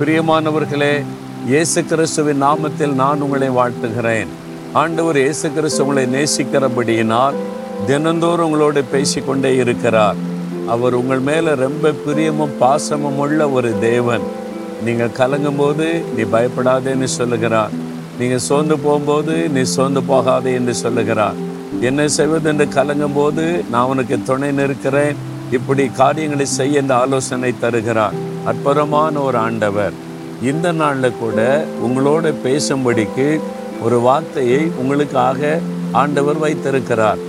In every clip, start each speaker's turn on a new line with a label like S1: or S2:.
S1: பிரியமானவர்களே இயேசு கிறிஸ்துவின் நாமத்தில் நான் உங்களை வாழ்த்துகிறேன். ஆண்டவர் இயேசு கிறிஸ்து உங்களை நேசிக்கிறபடியினால் தினந்தோறும் உங்களோடு பேசிக்கொண்டே இருக்கிறார். அவர் உங்கள் மேலே ரொம்ப பிரியமும் பாசமும் உள்ள ஒரு தேவன். நீங்கள் கலங்கும் போது நீ பயப்படாதேன்னு சொல்லுகிறார். நீங்கள் சோர்ந்து போகும்போது நீ சோர்ந்து போகாதே என்று சொல்லுகிறார். என்ன செய்வது என்று கலங்கும் போது நான் உனக்கு துணை நிற்கிறேன். இப்படி காரியங்களை செய்ய இந்த ஆலோசனை தருகிறார். அற்புதமான ஒரு ஆண்டவர். இந்த நாளில் கூட உங்களோட பேசும்படிக்கு ஒரு வார்த்தையை உங்களுக்காக ஆண்டவர் வைத்திருக்கிறார்.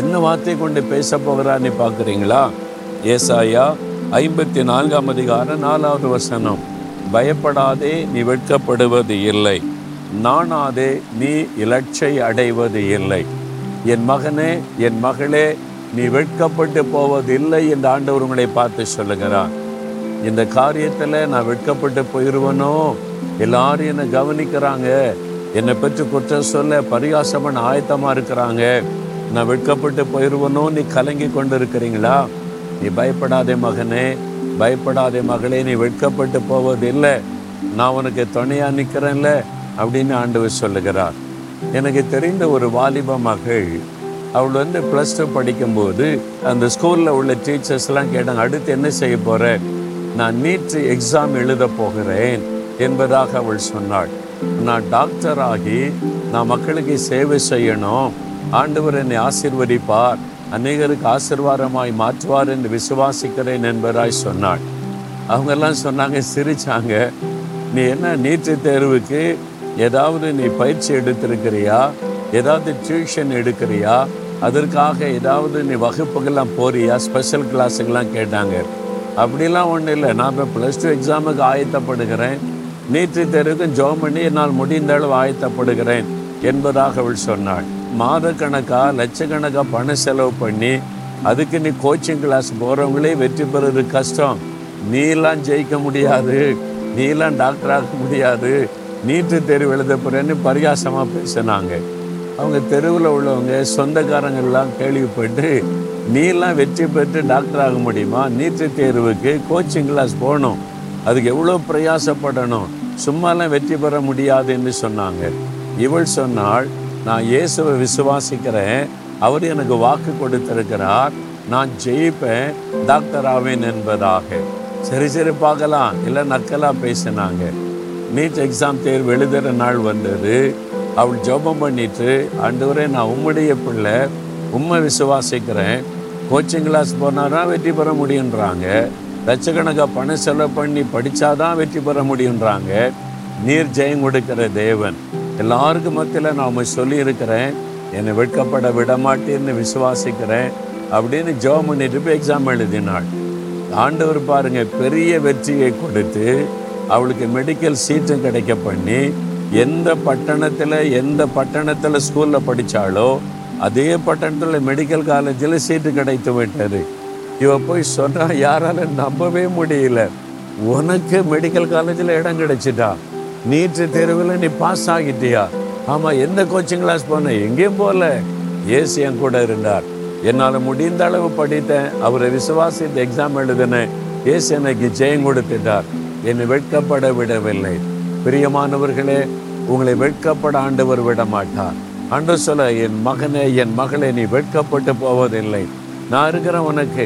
S1: என்ன வார்த்தை கொண்டு பேச போகிறான்னு பார்க்குறீங்களா? ஏசாயா ஐம்பத்தி நான்காம் அதிகாரம் நாலாவது வசனம். பயப்படாதே நீ வெட்கப்படுவது இல்லை. நாணாதே நீ இலட்சை அடைவது இல்லை. என் மகனே என் மகளே நீ வெட்கப்பட்டு போவதில்லை என்று ஆண்டவர் உங்களை பார்த்து சொல்லுகிறான் இந்த காரியத்தில் நான் வெட்கப்பட்டு போயிடுவனோ எல்லாரும் என்னை கவனிக்கிறாங்க. என்னை பற்றி குற்றம் சொல்ல பரிகாசமன் ஆயத்தமாக இருக்கிறாங்க. நான் வெட்கப்பட்டு போயிடுவனோ நீ கலங்கி கொண்டு இருக்கிறீங்களா நீ பயப்படாதே மகனே. பயப்படாதே மகளே நீ வெட்கப்பட்டு போவதில்லை. நான் உனக்கு துணையாக நிற்கிறேன்ல அப்படின்னு ஆண்டவர் சொல்லுகிறார். எனக்கு தெரிந்த ஒரு வாலிப மகள் அவள் வந்து ப்ளஸ் டூ படிக்கும்போது அந்த ஸ்கூலில் உள்ள டீச்சர்ஸ்லாம் கேட்டாங்க அடுத்து என்ன செய்ய போகிற நான் நீட் எக்ஸாம் எழுத போகிறேன் என்பதாக அவள் சொன்னாள். நான் டாக்டர் ஆகி நான் மக்களுக்கு சேவை செய்யணும். ஆண்டவர் என்னை ஆசிர்வதிப்பார். அநேகருக்கு ஆசிர்வாதமாய் மாற்றுவார் என்று விசுவாசிக்கிறேன் என்பதாய் சொன்னாள். அவங்கெல்லாம் சொன்னாங்க சிரிச்சாங்க. நீ என்ன நீட்டு தேர்வுக்கு ஏதாவது நீ பயிற்சி எடுத்திருக்கிறியா? ஏதாவது டியூஷன் எடுக்கிறியா? அதற்காக ஏதாவது நீ வகுப்புகள்லாம் போறியா? ஸ்பெஷல் கிளாஸுக்கெல்லாம் கேட்டாங்க. அப்படிலாம் ஒன்றும் இல்லை. நான் இப்போ ப்ளஸ் டூ எக்ஸாமுக்கு ஆயத்தப்படுகிறேன். நீட்டு தேர்வுக்கு ஜோம் பண்ணி என்னால் முடிந்த அளவு ஆயத்தப்படுகிறேன் என்பதாக அவள் சொன்னாள். மாதக்கணக்காக லட்சக்கணக்காக பணம் செலவு பண்ணி அதுக்கு நீ கோச்சிங் கிளாஸ் போகிறவங்களே வெற்றி பெறுறது கஷ்டம். நீலாம் ஜெயிக்க முடியாது. நீலாம் டாக்டர் ஆக முடியாது. நீட்டு தேர்வு எழுத போகிறேன்னு பரிகாசமாக பேசினாங்க. அவங்க தெருவில் உள்ளவங்க சொந்தக்காரங்கள்லாம் கேள்விப்பட்டு நீலாம் வெற்றி பெற்று டாக்டர் ஆக முடியுமா? நீட்டு தேர்வுக்கு கோச்சிங் கிளாஸ் போகணும். அதுக்கு எவ்வளோ பிரயாசப்படணும்? சும்மாலாம் வெற்றி பெற முடியாது என்று சொன்னாங்க. இவள் சொன்னால் நான் இயேசுவை விசுவாசிக்கிறேன். அவர் எனக்கு வாக்கு கொடுத்திருக்கிறார். நான் ஜெயிப்பேன். டாக்டர் ஆவேன் என்பதாக. சரி சரி பார்க்கலாம். இல்லை நக்கலாக பேசினாங்க. நீட் எக்ஸாம் தேர்வு எழுதுகிற நாள் வந்தது. அவள் ஜெபம் பண்ணிட்டு ஆண்டவரே நான் உம்முடைய பிள்ளை உண்மை விசுவாசிக்கிறேன். கோச்சிங் கிளாஸ் போனால் தான் வெற்றி பெற முடியுன்றாங்க லட்சக்கணக்காக பணம் செலவு பண்ணி படித்தாதான் வெற்றி பெற முடியுன்றாங்க நீர் ஜெயம் கொடுக்கிற தேவன். எல்லாருக்கும் மத்தியில் நான் உண்மை சொல்லியிருக்கிறேன். என்னை வெட்கப்பட விடமாட்டேன்னு விசுவாசிக்கிறேன். அப்படின்னு ஜெபம் பண்ணிட்டு போய் எக்ஸாம் எழுதினாள். ஆண்டவர் பாருங்கள் பெரிய வெற்றியை கொடுத்து அவளுக்கு மெடிக்கல் சீட்டும் கிடைக்க பண்ணி எந்த பட்டணத்தில் எந்த பட்டணத்தில் ஸ்கூலில் படித்தாலோ அதே பட்டணத்தில் மெடிக்கல் காலேஜில் சீட்டு கிடைத்து விட்டது. இவ போய் சொன்னால் யாரால நம்பவே முடியல. உனக்கு மெடிக்கல் காலேஜில் இடம் கிடைச்சிட்டா. நீட்டு தேர்வில் நீ பாஸ் ஆகிட்டியா? ஆமாம் எந்த கோச்சிங் கிளாஸ் போன எங்கேயும் போகல ஏசு என் கூட இருந்தார். என்னால் முடிந்த அளவு படித்தேன். அவரை விசுவாசித்து எக்ஸாம் எழுதினேன். ஏசு எனக்கு ஜெயம் கொடுத்துட்டார். என்னை வெட்கப்பட விடவில்லை. பிரியமானவர்களே உங்களை வெட்கப்பட ஆண்டவர் விட மாட்டார் அன்று சொல்ல என் மகனே என் மகளே நீ வெட்கப்பட்டு போவதில்லை. நான் இருக்கிறேன் உனக்கு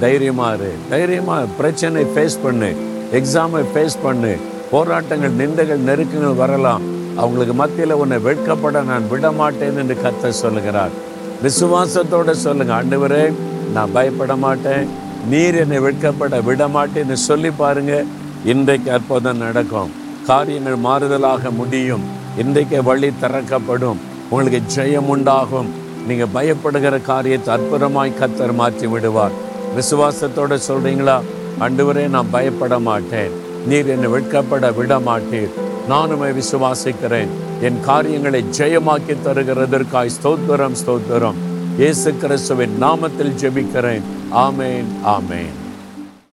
S1: தைரியமாறு தைரியமா பிரச்சனை ஃபேஸ் பண்ணு. எக்ஸாமை ஃபேஸ் பண்ணு. போராட்டங்கள் நிந்தைகள் நெருக்கங்கள் வரலாம். அவங்களுக்கு மத்தியில் உன்னை வெட்கப்பட நான் விட மாட்டேன் என்று கத்த சொல்லுகிறார். விசுவாசத்தோடு சொல்லுங்க ஆண்டவரே நான் பயப்பட மாட்டேன். நீர் என்னை வெட்கப்பட விட மாட்டேன்னு சொல்லி பாருங்க. இன்றைக்கு அற்புதம் நடக்கும். காரியங்கள் மாறுதலாக முடியும். இன்றைக்கு வழி திறக்கப்படும். உங்களுக்கு ஜெயம் உண்டாகும். நீங்கள் பயப்படுகிற காரியத்தை அற்புதமாய் கத்தர் மாற்றி விடுவார். விசுவாசத்தோடு சொல்கிறீங்களா அன்றுவரே நான் பயப்பட மாட்டேன். நீர் என்னை வெட்கப்பட விட மாட்டீர் நானுமே விசுவாசிக்கிறேன். என் காரியங்களை ஜெயமாக்கி தருகிறதற்காய் ஸ்தோத்திரம் ஸ்தோத்திரம். இயேசு கிறிஸ்துவின் நாமத்தில் ஜெபிக்கிறேன். ஆமேன் ஆமேன்.